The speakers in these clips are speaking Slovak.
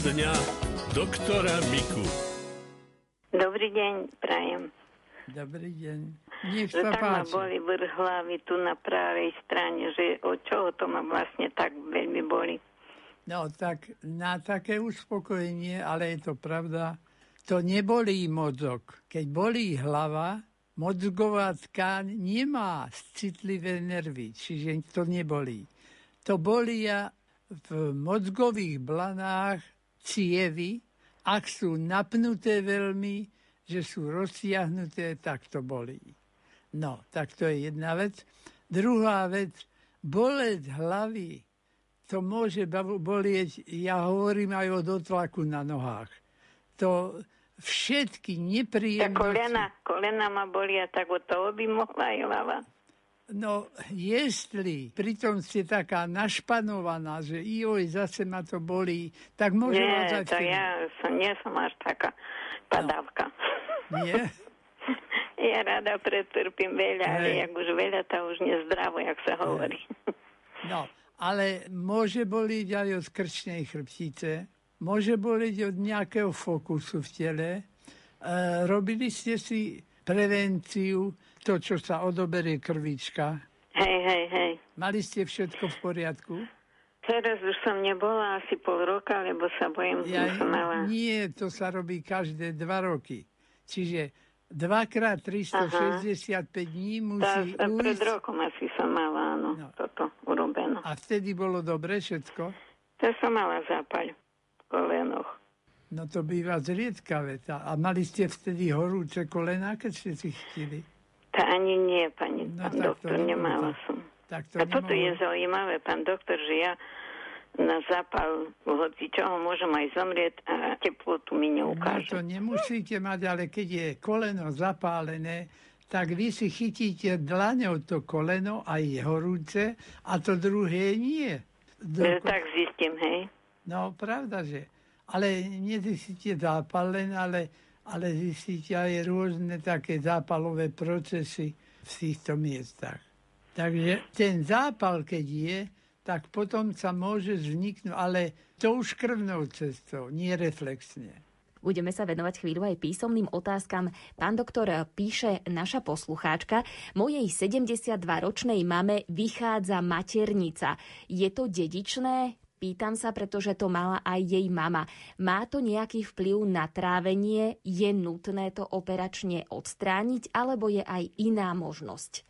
dňa doktora Miku. Dobrý deň, prajem. Dobrý deň. Nech sa tak ma boli vrch hlavy tu na pravej strane, že od čoho to ma vlastne tak veľmi boli. No tak na také uspokojenie, ale je to pravda, to nebolí mozog. Keď bolí hlava, mozgová tkáň nemá citlivé nervy, čiže to nebolí. To bolia v mozgových blanách cievy, ak sú napnuté veľmi, že sú rozsiahnuté, tak to bolí. No, tak to je jedna vec. Druhá vec, boleť hlavy, to môže bolieť, ja hovorím aj o dotlaku na nohách. To všetky nepríjemnosti... kolena, kolena ma bolia, tak od toho by mohla aj hlava. No, jestli pritom ste taká našpanovaná, že joj, zase ma to bolí, tak môže vás Nie, aj to ja som, nie som až taká padavka. Nie? Ja rada pretrpím veľa, ale Hej. jak už veľa, to už nezdravo, jak sa hovorí. No, ale môže boliť aj od krčnej chrbtice, môže boliť od nejakého fokusu v tele. E, robili ste si prevenciu, to, čo sa odoberie krvička. Hej, hej, hej. Mali ste všetko v poriadku? Teraz už som nebola asi pol roka, lebo sa bojím, Ja, som mala... nie, to sa robí každé dva roky. Čiže dvakrát 365 dní Tá, musí tá, pred ujsť. rokom asi som mala, áno, No. toto urobené. A vtedy bolo dobre všetko? To som mala zápaľ v kolenoch. No to býva zriedkavé. Tá- A mali ste vtedy horúce kolená, keď ste si chytili? Tá ani nie, pani, No pán to doktor, nebolo nemala som. Tak to A toto je zaujímavé, pán doktor, že ja na zápal hoci čoho môžem aj zomrieť a teplotu mi No neukážu. to nemusíte mať, ale keď je koleno zapálené, tak vy si chytíte dlaňou to koleno a je horúce a to druhé nie. Že Do, tak zistím, hej. no, pravda, že. Ale nezistíte zápal len, ale, ale zistíte aj rôzne také zápalové procesy v týchto miestach. Takže ten zápal, keď je, tak potom sa môže vzniknúť, ale to už krvnou cestou, nie reflexne. Budeme sa venovať chvíľu aj písomným otázkam. Pán doktor, píše naša poslucháčka, mojej 72-ročnej mame vychádza maternica. Je to dedičné? Pýtam sa, pretože to mala aj jej mama. Má to nejaký vplyv na trávenie? Je nutné to operačne odstrániť? Alebo je aj iná možnosť?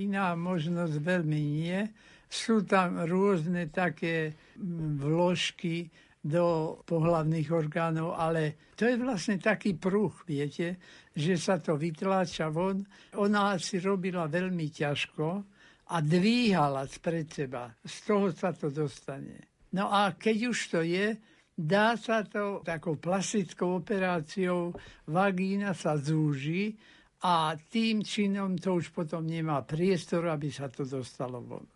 Iná možnosť veľmi nie. Sú tam rôzne také mm, vložky do pohlavných orgánov, ale to je vlastne taký pruh, viete, že sa to vytláča von. Ona si robila veľmi ťažko a dvíhala spred seba. Z toho sa to dostane. No a keď už to je, dá sa to takou plastickou operáciou, vagína sa zúži a tým činom to už potom nemá priestor, aby sa to dostalo von.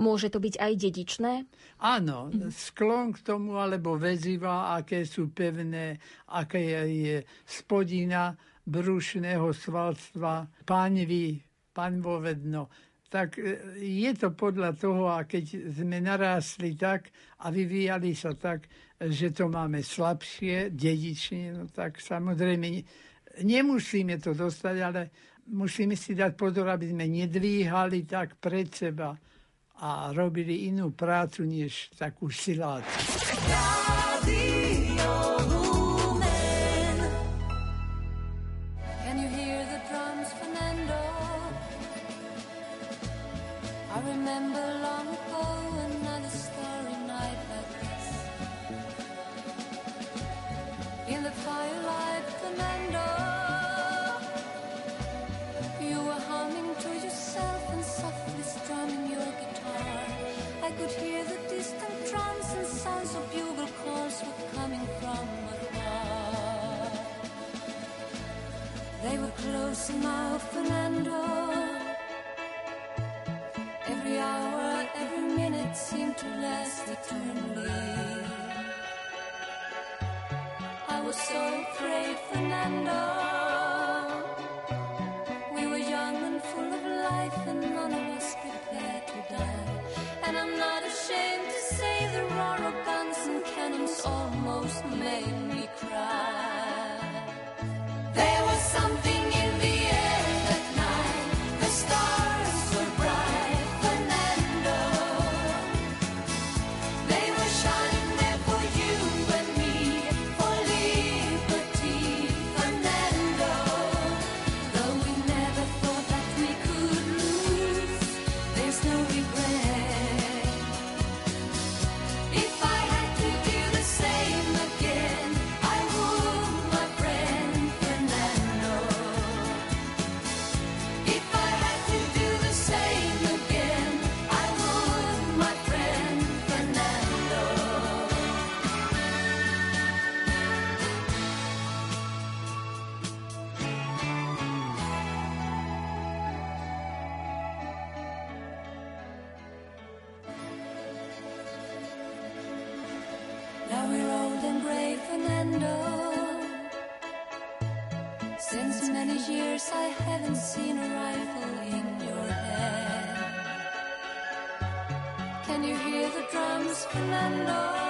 Môže to byť aj dedičné? Áno, sklon k tomu, alebo väziva, aké sú pevné, aké je, spodina brušného svalstva, paňvy, paňvovedno. Tak e, je to podľa toho, a keď sme narástli tak a vyvíjali sa tak, že to máme slabšie, dedične, no tak samozrejme ne- nemusíme to dostať, ale musíme si dať pozor, aby sme nedvíhali tak pred seba a robili inú prácu, než takú siláciu. Made Can you hear the drums, Fernando?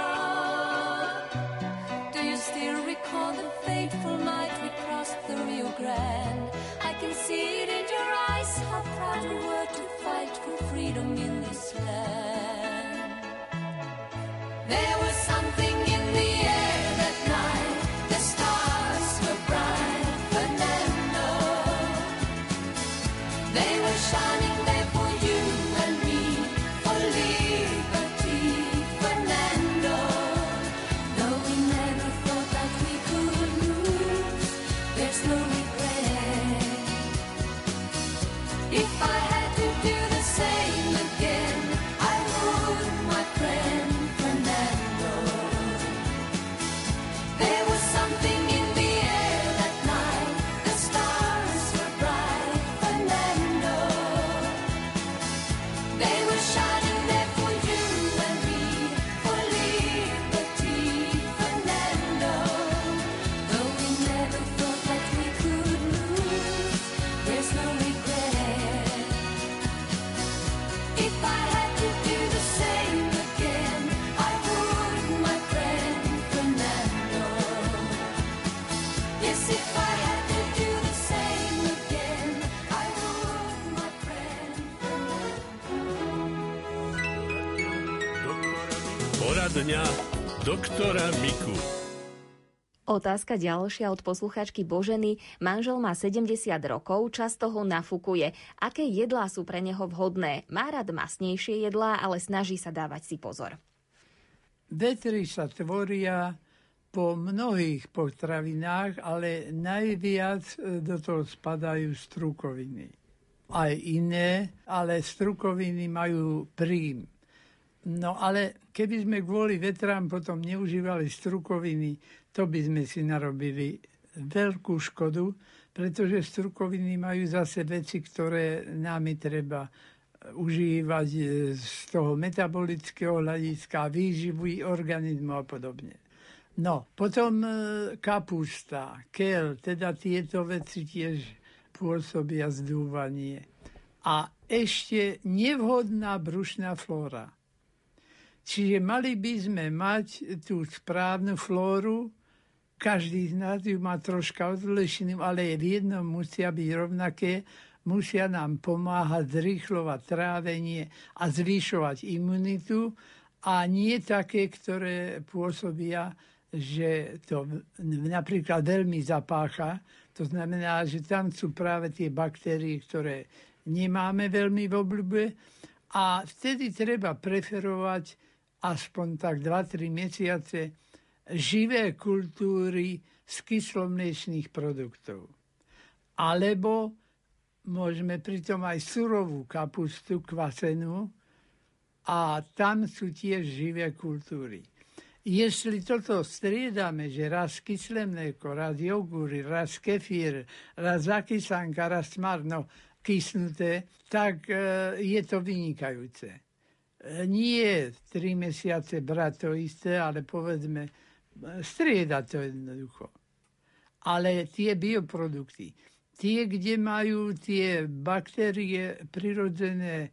Doktora Miku. Otázka ďalšia od posluchačky Boženy. Manžel má 70 rokov, často ho nafúkuje. Aké jedlá sú pre neho vhodné? Má rád masnejšie jedlá, ale snaží sa dávať si pozor. Vetry sa tvoria po mnohých potravinách, ale najviac e, do toho spadajú strukoviny. Aj iné, ale strukoviny majú príjm. No ale keby sme kvôli vetrám potom neužívali strukoviny, to by sme si narobili veľkú škodu, pretože strukoviny majú zase veci, ktoré námi treba užívať e, z toho metabolického hľadiska, výživy organizmu a podobne. No, potom e, kapusta, kel, teda tieto veci tiež pôsobia zdúvanie. A ešte nevhodná brušná flóra. Čiže mali by sme mať tú správnu flóru, každý z nás ju má troška odlišnú, ale v jednom musia byť rovnaké, musia nám pomáhať zrýchlovať trávenie a zvyšovať imunitu. A nie také, ktoré pôsobia, že to napríklad veľmi zapácha. To znamená, že tam sú práve tie baktérie, ktoré nemáme veľmi v obľúbe. A vtedy treba preferovať aspoň tak 2-3 mesiace živé kultúry z kyslomliečných produktov. Alebo môžeme pritom aj surovú kapustu kvasenú a tam sú tiež živé kultúry. Jestli toto striedame, že raz kyslé mlieko, raz jogúry, raz kefír, raz zakyslanka, raz smarno kysnuté, tak e, je to vynikajúce. E, Nie tri mesiace brať to isté, ale povedzme, e, striedať to jednoducho. Ale tie bioprodukty, tie, kde majú tie baktérie prirodzené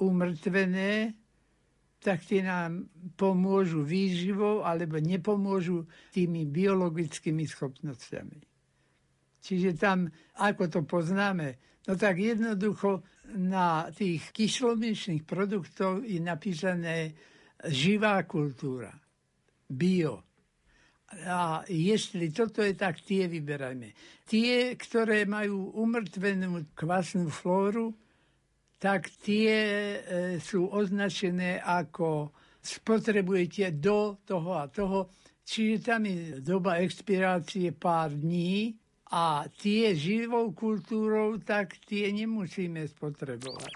umrtvené, tak tie nám pomôžu výživou alebo nepomôžu tými biologickými schopnosťami. Čiže tam, ako to poznáme, no tak jednoducho na tých kyslomyčných produktoch je napísané živá kultúra, bio. A jestli toto je tak, tie vyberajme. Tie, ktoré majú umrtvenú kvasnú flóru, tak tie e, sú označené ako spotrebujete do toho a toho. Čiže tam je doba expirácie pár dní a tie živou kultúrou, tak tie nemusíme spotrebovať.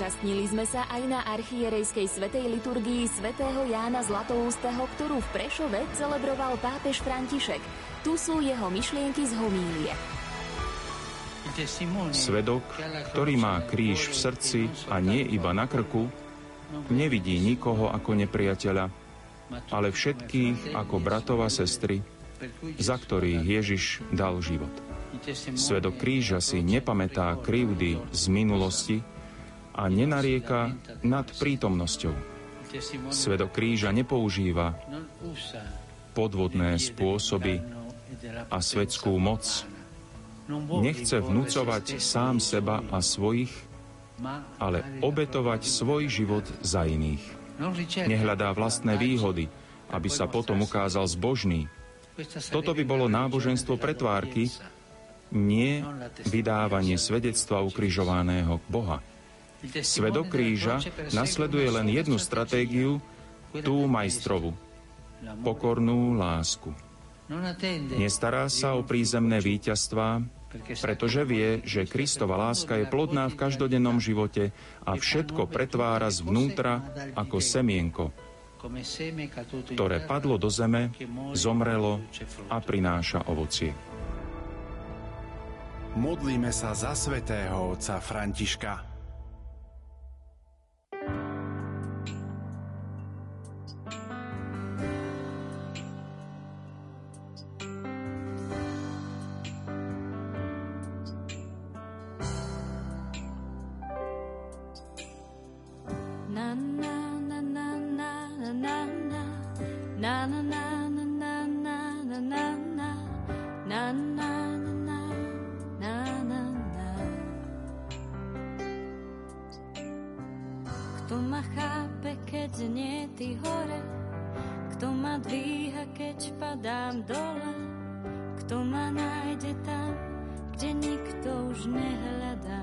Zúčastnili sme sa aj na archierejskej svetej liturgii svätého Jána Zlatoústeho, ktorú v Prešove celebroval pápež František. Tu sú jeho myšlienky z homílie. Svedok, ktorý má kríž v srdci a nie iba na krku, nevidí nikoho ako nepriateľa, ale všetkých ako bratov a sestry, za ktorých Ježiš dal život. Svedok kríža si nepamätá krivdy z minulosti a nenarieka nad prítomnosťou. Svedok kríža nepoužíva podvodné spôsoby a svetskú moc. Nechce vnúcovať sám seba a svojich, ale obetovať svoj život za iných. Nehľadá vlastné výhody, aby sa potom ukázal zbožný. Toto by bolo náboženstvo pretvárky, nie vydávanie svedectva ukrižovaného Boha. Svedok kríža nasleduje len jednu stratégiu, tú majstrovu, pokornú lásku. Nestará sa o prízemné víťazstvá, pretože vie, že Kristova láska je plodná v každodennom živote a všetko pretvára zvnútra ako semienko, ktoré padlo do zeme, zomrelo a prináša ovocie. Modlíme sa za svetého otca Františka. Kto ma chápe, keď nie ty hore? Kto ma dvíha, keď padám dole? Kto ma nájde tam, kde nikto už nehľadá?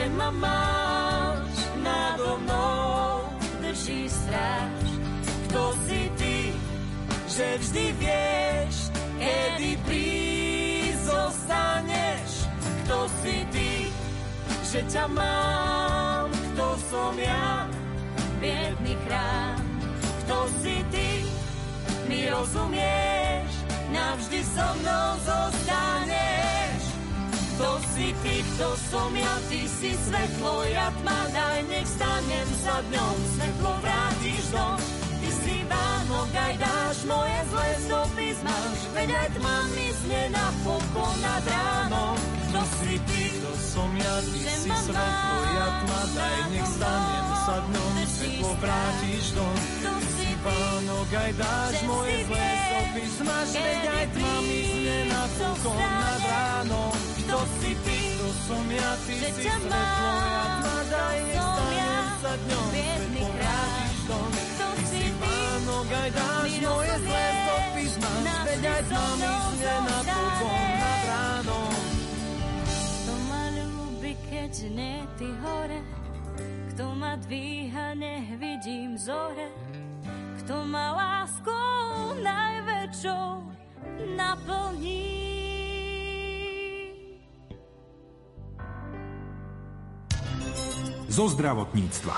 že ma máš nado mnou, drží stráž. Kto si ty, že vždy vieš, kedy prísť zostaneš. Kto si ty, že ťa mám, kto som ja, biedný chrám. Kto si ty, mi rozumieš, navždy so mnou zostaneš. Kto si ty, kto som ja, ty si svetlo, ja tma, daj, nech stanem sa dňom, svetlo vrátiš dom. Ty si Vánok, aj dáš moje zlé stopy zmáš, veď aj tma mi zne na pokon nad ránom. Kto si ty, kto som ja, ty si svetlo, ja tma, daj, nech stanem sa dňom, svetlo vrátiš dom. Kto si Pánok, aj dáš moje zlé stopy, zmaž, veď aj tma mi zne na pokon nad ránom. Kto si ty, kto som ja, ty si svetlo, ja tma, daj, nech stanem sa dňom, svetlo vrátiš dom. Ty si Pánok, aj dáš moje zlé stopy, zmaž, veď aj tma mi zne na pokon nad ránom. Kto ma ľúbi, keď nie ty hore, kto ma dvíha, nech vidím zore, kto ma láskou najväčšou naplní. Zo zdravotníctva.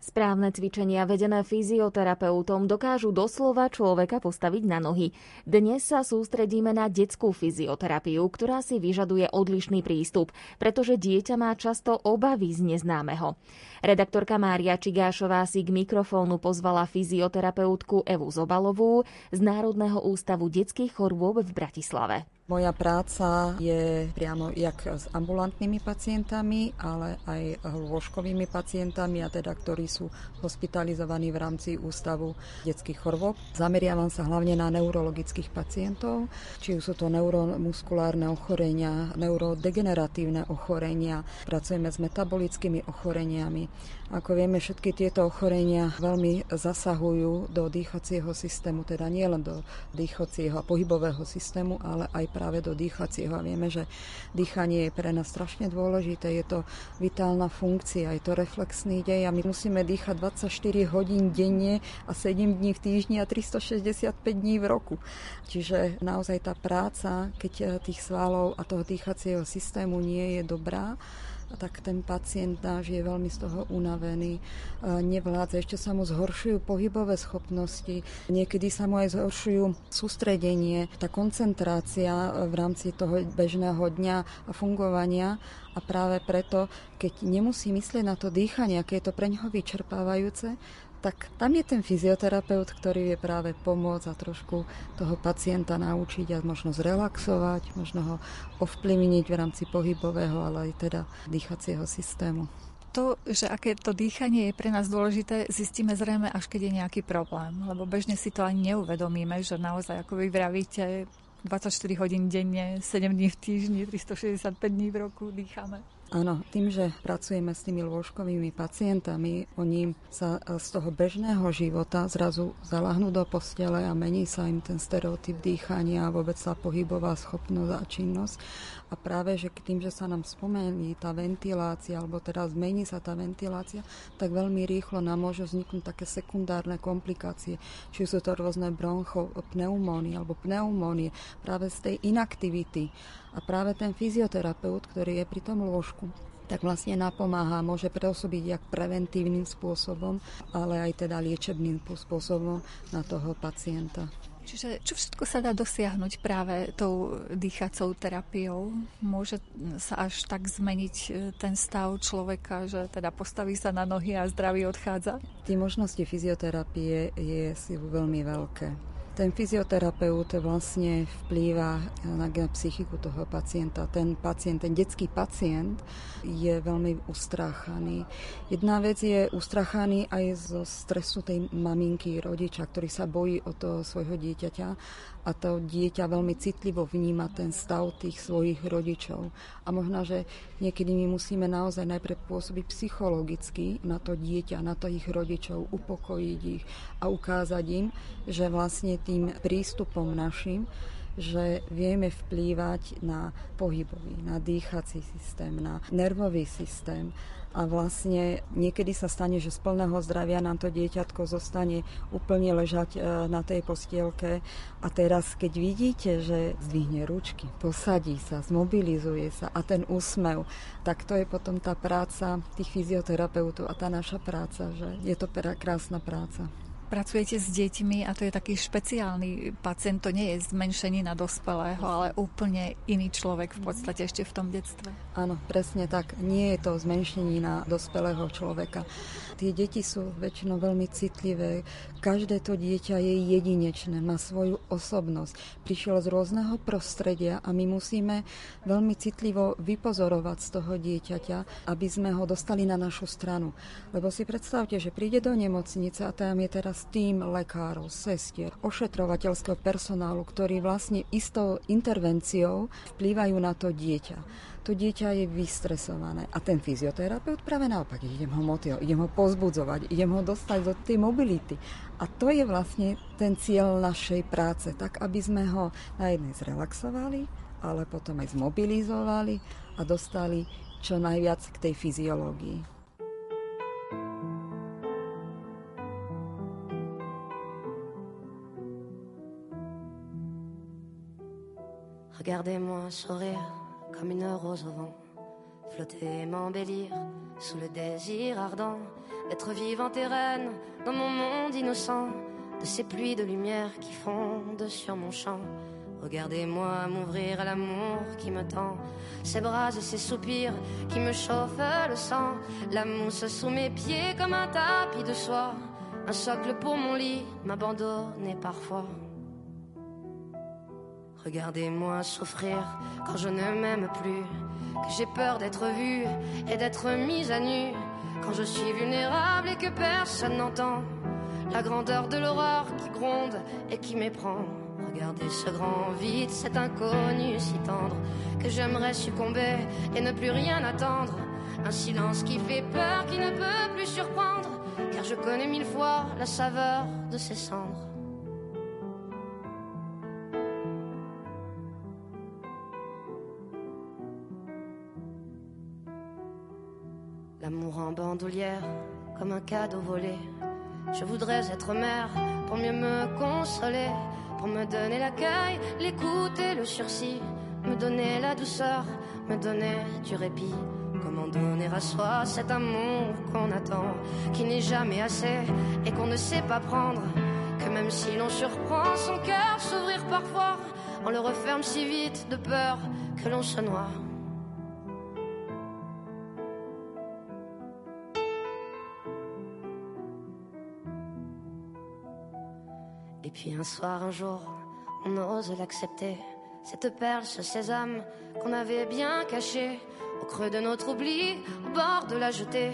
Správne cvičenia vedené fyzioterapeutom dokážu doslova človeka postaviť na nohy. Dnes sa sústredíme na detskú fyzioterapiu, ktorá si vyžaduje odlišný prístup, pretože dieťa má často obavy z neznámeho. Redaktorka Mária Čigášová si k mikrofónu pozvala fyzioterapeutku Evu Zobalovú z Národného ústavu detských chorôb v Bratislave. Moja práca je priamo jak s ambulantnými pacientami, ale aj lôžkovými pacientami, a teda ktorí sú hospitalizovaní v rámci ústavu detských chorôb. Zameriavam sa hlavne na neurologických pacientov, či už sú to neuromuskulárne ochorenia, neurodegeneratívne ochorenia, pracujeme s metabolickými ochoreniami. Ako vieme, všetky tieto ochorenia veľmi zasahujú do dýchacieho systému, teda nielen do dýchacieho a pohybového systému, ale aj práve do dýchacieho. A vieme, že dýchanie je pre nás strašne dôležité, je to vitálna funkcia, je to reflexný dej a my musíme dýchať 24 hodín denne a 7 dní v týždni a 365 dní v roku. Čiže naozaj tá práca, keď tých svalov a toho dýchacieho systému nie je dobrá, tak ten pacient náš je veľmi z toho unavený, nevládza, ešte sa mu zhoršujú pohybové schopnosti, niekedy sa mu aj zhoršujú sústredenie, tá koncentrácia v rámci toho bežného dňa a fungovania. A práve preto, keď nemusí myslieť na to dýchanie, aké je to pre neho vyčerpávajúce, tak tam je ten fyzioterapeut, ktorý vie práve pomôcť a trošku toho pacienta naučiť a možno zrelaxovať, možno ho ovplyvniť v rámci pohybového, ale aj teda dýchacieho systému to, že aké to dýchanie je pre nás dôležité, zistíme zrejme až keď je nejaký problém. Lebo bežne si to ani neuvedomíme, že naozaj, ako vy vravíte, 24 hodín denne, 7 dní v týždni, 365 dní v roku dýchame. Áno, tým, že pracujeme s tými lôžkovými pacientami, oni sa e, z toho bežného života zrazu zalahnú do postele a mení sa im ten stereotyp dýchania a vôbec sa pohybová schopnosť a činnosť. A práve, že tým, že sa nám spomení tá ventilácia, alebo teda zmení sa tá ventilácia, tak veľmi rýchlo nám môžu vzniknúť také sekundárne komplikácie. Či sú to rôzne broncho, pneumónie alebo pneumónie práve z tej inaktivity a práve ten fyzioterapeut, ktorý je pri tom lôžku, tak vlastne napomáha, môže preosobiť jak preventívnym spôsobom, ale aj teda liečebným spôsobom na toho pacienta. Čiže čo všetko sa dá dosiahnuť práve tou dýchacou terapiou? Môže sa až tak zmeniť e, ten stav človeka, že teda postaví sa na nohy a zdravý odchádza? Tie možnosti fyzioterapie je si veľmi veľké. Ten fyzioterapeut vlastne vplýva na psychiku toho pacienta. Ten pacient, ten detský pacient je veľmi ustráchaný. Jedna vec je ustráchaný aj zo stresu tej maminky, rodiča, ktorý sa bojí o toho svojho dieťaťa a to dieťa veľmi citlivo vníma ten stav tých svojich rodičov. A možno, že niekedy my musíme naozaj najprv pôsobiť psychologicky na to dieťa, na to ich rodičov, upokojiť ich a ukázať im, že vlastne tým prístupom našim že vieme vplývať na pohybový, na dýchací systém, na nervový systém. A vlastne niekedy sa stane, že z plného zdravia nám to dieťatko zostane úplne ležať e, na tej postielke. A teraz keď vidíte, že zdvihne ručky, posadí sa, zmobilizuje sa a ten úsmev, tak to je potom tá práca tých fyzioterapeutov a tá naša práca, že je to krásna práca pracujete s deťmi a to je taký špeciálny pacient, to nie je zmenšení na dospelého, ale úplne iný človek v podstate ešte v tom detstve. Áno, presne tak. Nie je to zmenšení na dospelého človeka. Tie deti sú väčšinou veľmi citlivé. Každé to dieťa je jedinečné, má svoju osobnosť. Prišiel z rôzneho prostredia a my musíme veľmi citlivo vypozorovať z toho dieťaťa, aby sme ho dostali na našu stranu. Lebo si predstavte, že príde do nemocnice a tam je teraz tým lekárov, sestier, ošetrovateľského personálu, ktorí vlastne istou intervenciou vplývajú na to dieťa to dieťa je vystresované. A ten fyzioterapeut práve naopak, idem ho motivovať, idem ho pozbudzovať, idem ho dostať do tej mobility. A to je vlastne ten cieľ našej práce, tak aby sme ho na jednej zrelaxovali, ale potom aj zmobilizovali a dostali čo najviac k tej fyziológii. Regardez-moi sourire comme une rose au vent, flotter m'embellir sous le désir ardent d'être vivante et reine dans mon monde innocent, de ces pluies de lumière qui fondent sur mon champ. Regardez-moi m'ouvrir à l'amour qui me tend, ces bras et ces soupirs qui me chauffent le sang, la mousse sous mes pieds comme un tapis de soie, un socle pour mon lit, m'abandonner parfois. Regardez-moi souffrir quand je ne m'aime plus, que j'ai peur d'être vue et d'être mise à nu, quand je suis vulnérable et que personne n'entend la grandeur de l'horreur qui gronde et qui m'éprend. Regardez ce grand vide, cet inconnu si tendre, que j'aimerais succomber et ne plus rien attendre. Un silence qui fait peur, qui ne peut plus surprendre, car je connais mille fois la saveur de ses cendres. En bandoulière, comme un cadeau volé. Je voudrais être mère pour mieux me consoler, pour me donner l'accueil, l'écoute et le sursis, me donner la douceur, me donner du répit. Comment donner à soi cet amour qu'on attend, qui n'est jamais assez et qu'on ne sait pas prendre, que même si l'on surprend son cœur s'ouvrir parfois, on le referme si vite de peur que l'on se noie. Et puis un soir, un jour, on ose l'accepter. Cette perle, ce sésame qu'on avait bien caché au creux de notre oubli, au bord de la jetée.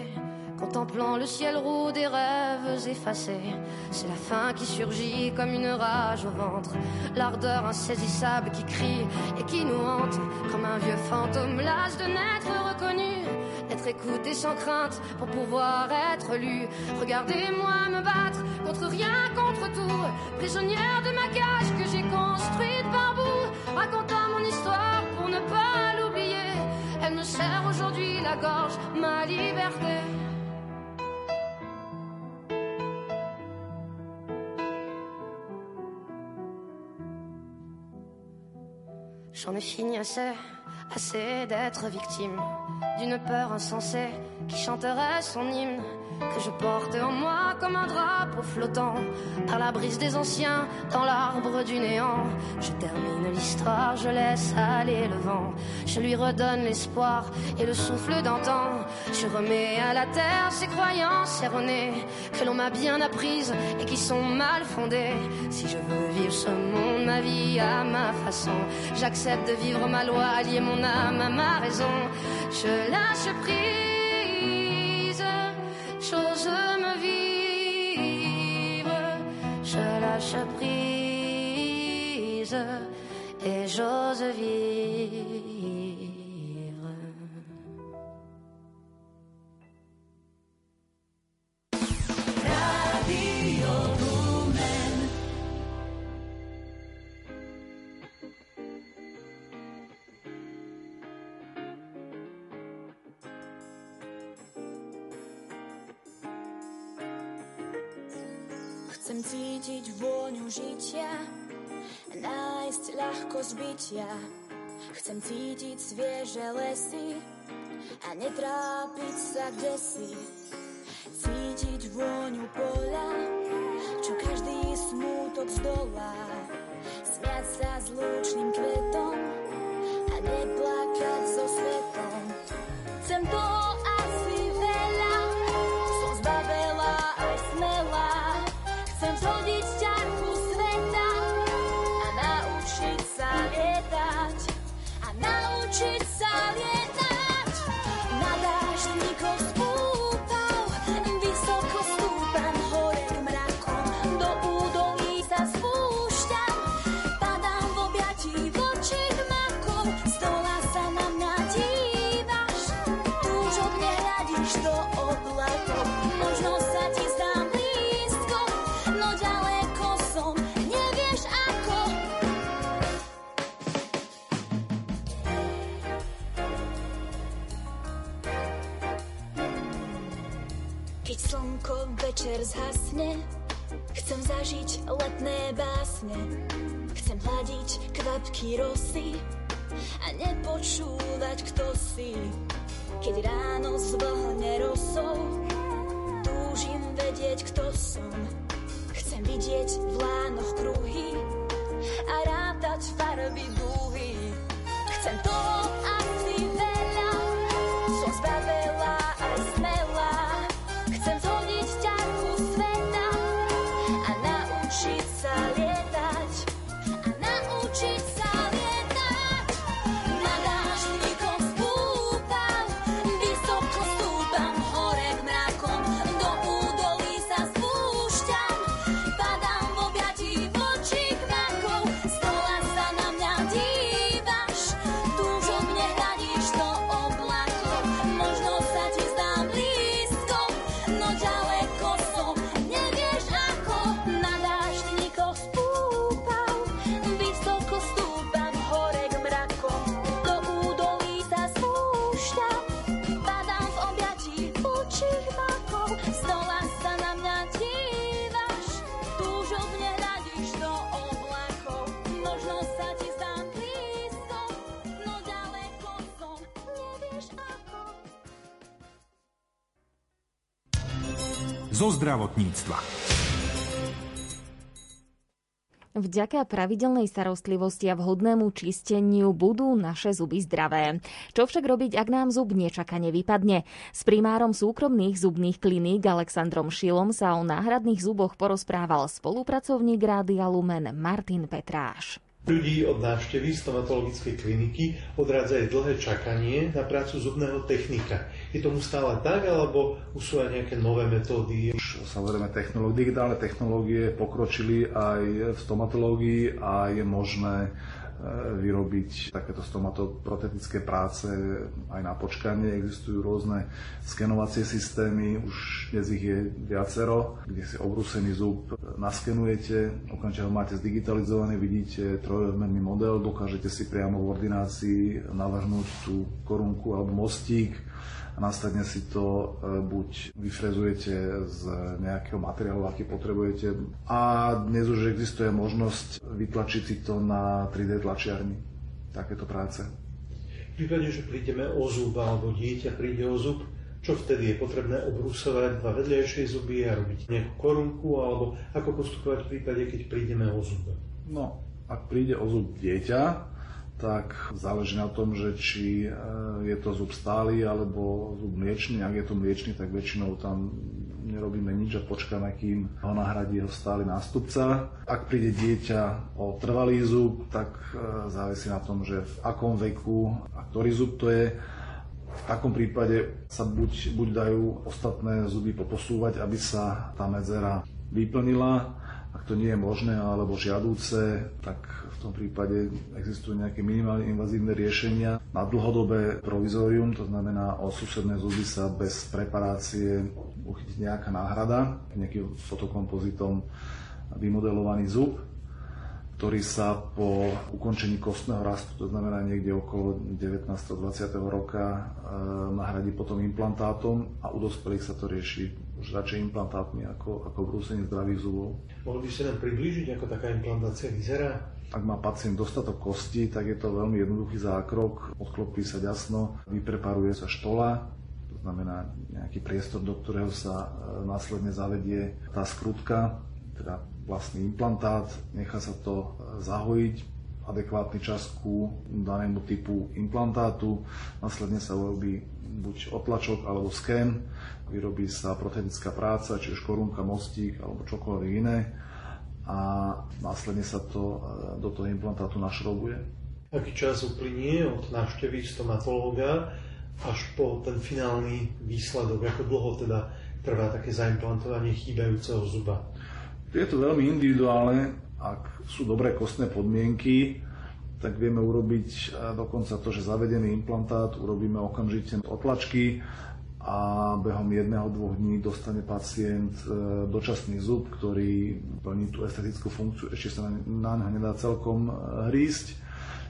Contemplant le ciel roux des rêves effacés, c'est la faim qui surgit comme une rage au ventre, l'ardeur insaisissable qui crie et qui nous hante comme un vieux fantôme las de n'être reconnu, d'être écouté sans crainte pour pouvoir être lu. Regardez-moi me battre contre rien, contre tout, prisonnière de ma cage que j'ai construite par bout, racontant mon histoire pour ne pas l'oublier. Elle me serre aujourd'hui la gorge, ma liberté. J'en ai fini assez, assez d'être victime d'une peur insensée qui chanterait son hymne que je porte en moi comme un drapeau flottant par la brise des anciens dans l'arbre du néant. Je termine l'histoire, je laisse aller le vent, je lui redonne l'espoir et le souffle d'antan. Je remets à la terre ces croyances erronées que l'on m'a bien apprises et qui sont mal fondées. Si je veux vivre ce monde, ma vie à ma façon, j'accepte de vivre ma loi, allier mon âme à ma raison. Je lâche prise, lâche prise et j'ose vivre. Žitia, nájsť ľahkosť bytia. Chcem cítiť svieže lesy a netrápiť sa kde si. Cítiť vôňu poľa, čo každý smútok zdolá. Smiať sa s lúčným kvetom a neplakať so svetom. Kvapky rosy a nepočúvať, kto si. Keď ráno zvlhne rosou, túžim vedieť, kto som. Chcem vidieť v zo zdravotníctva. Vďaka pravidelnej starostlivosti a vhodnému čisteniu budú naše zuby zdravé. Čo však robiť, ak nám zub nečakane vypadne? S primárom súkromných zubných kliník Alexandrom Šilom sa o náhradných zuboch porozprával spolupracovník Rádia Lumen Martin Petráš. Ľudí od návštevy stomatologickej kliniky odrádza aj dlhé čakanie na prácu zubného technika. Je tomu stále tak, alebo už sú aj nejaké nové metódy? Už samozrejme technológie, digitálne technológie pokročili aj v stomatológii a je možné E, vyrobiť takéto stomatoprotetické práce aj na počkanie. Existujú rôzne skenovacie systémy, už dnes ich je viacero, kde si obrusený zub naskenujete, okamžite ho máte zdigitalizovaný, vidíte trojrozmerný model, dokážete si priamo v ordinácii navrhnúť tú korunku alebo mostík, a následne si to e, buď vyfrezujete z nejakého materiálu, aký potrebujete. A dnes už existuje možnosť vytlačiť si to na 3D tlačiarni, takéto práce. V prípade, že prídeme o zub alebo dieťa príde o zub, čo vtedy je potrebné obrusovať dva vedľajšie zuby a robiť nejakú korunku, alebo ako postupovať v prípade, keď prídeme o zub? No, ak príde o zub dieťa, tak záleží na tom, že či e, je to zub stály alebo zub mliečný. Ak je to mliečný, tak väčšinou tam nerobíme nič a počkáme, kým ho nahradí jeho stály nástupca. Ak príde dieťa o trvalý zub, tak e, závisí na tom, že v akom veku a ktorý zub to je. V takom prípade sa buď, buď dajú ostatné zuby poposúvať, aby sa tá medzera vyplnila. Ak to nie je možné alebo žiadúce, tak tom prípade existujú nejaké minimálne invazívne riešenia. Na dlhodobé provizórium, to znamená o susedné zuby sa bez preparácie uchytiť nejaká náhrada, nejakým fotokompozitom vymodelovaný zub, ktorý sa po ukončení kostného rastu, to znamená niekde okolo 19. 20. roka, e, nahradí potom implantátom a u dospelých sa to rieši už radšej implantátmi ako, ako brúsenie zdravých zubov. Mohli by ste nám priblížiť, ako taká implantácia vyzerá? Ak má pacient dostatok kosti, tak je to veľmi jednoduchý zákrok. Odklopí sa ďasno, vypreparuje sa štola, to znamená nejaký priestor, do ktorého sa e, následne zavedie tá skrutka, teda vlastný implantát, nechá sa to e, zahojiť, adekvátny čas ku danému typu implantátu, následne sa urobí buď otlačok alebo sken, vyrobí sa protetická práca, či už korunka, mostík alebo čokoľvek iné a následne sa to e, do toho implantátu našrobuje. Aký čas uplynie od návštevy stomatológa až po ten finálny výsledok? Ako dlho teda trvá také zaimplantovanie chýbajúceho zuba? Je to veľmi individuálne. Ak sú dobré kostné podmienky, tak vieme urobiť dokonca to, že zavedený implantát urobíme okamžite otlačky a behom jedného, dvoch dní dostane pacient e, dočasný zub, ktorý plní tú estetickú funkciu, ešte sa na ňo nedá celkom e, hrísť,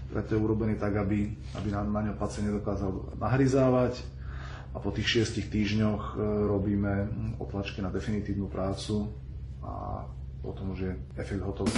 preto je urobený tak, aby, aby na, na ňo pacient nedokázal nahryzávať. A po tých šiestich týždňoch e, robíme otlačky na definitívnu prácu a potom už je efekt hotový.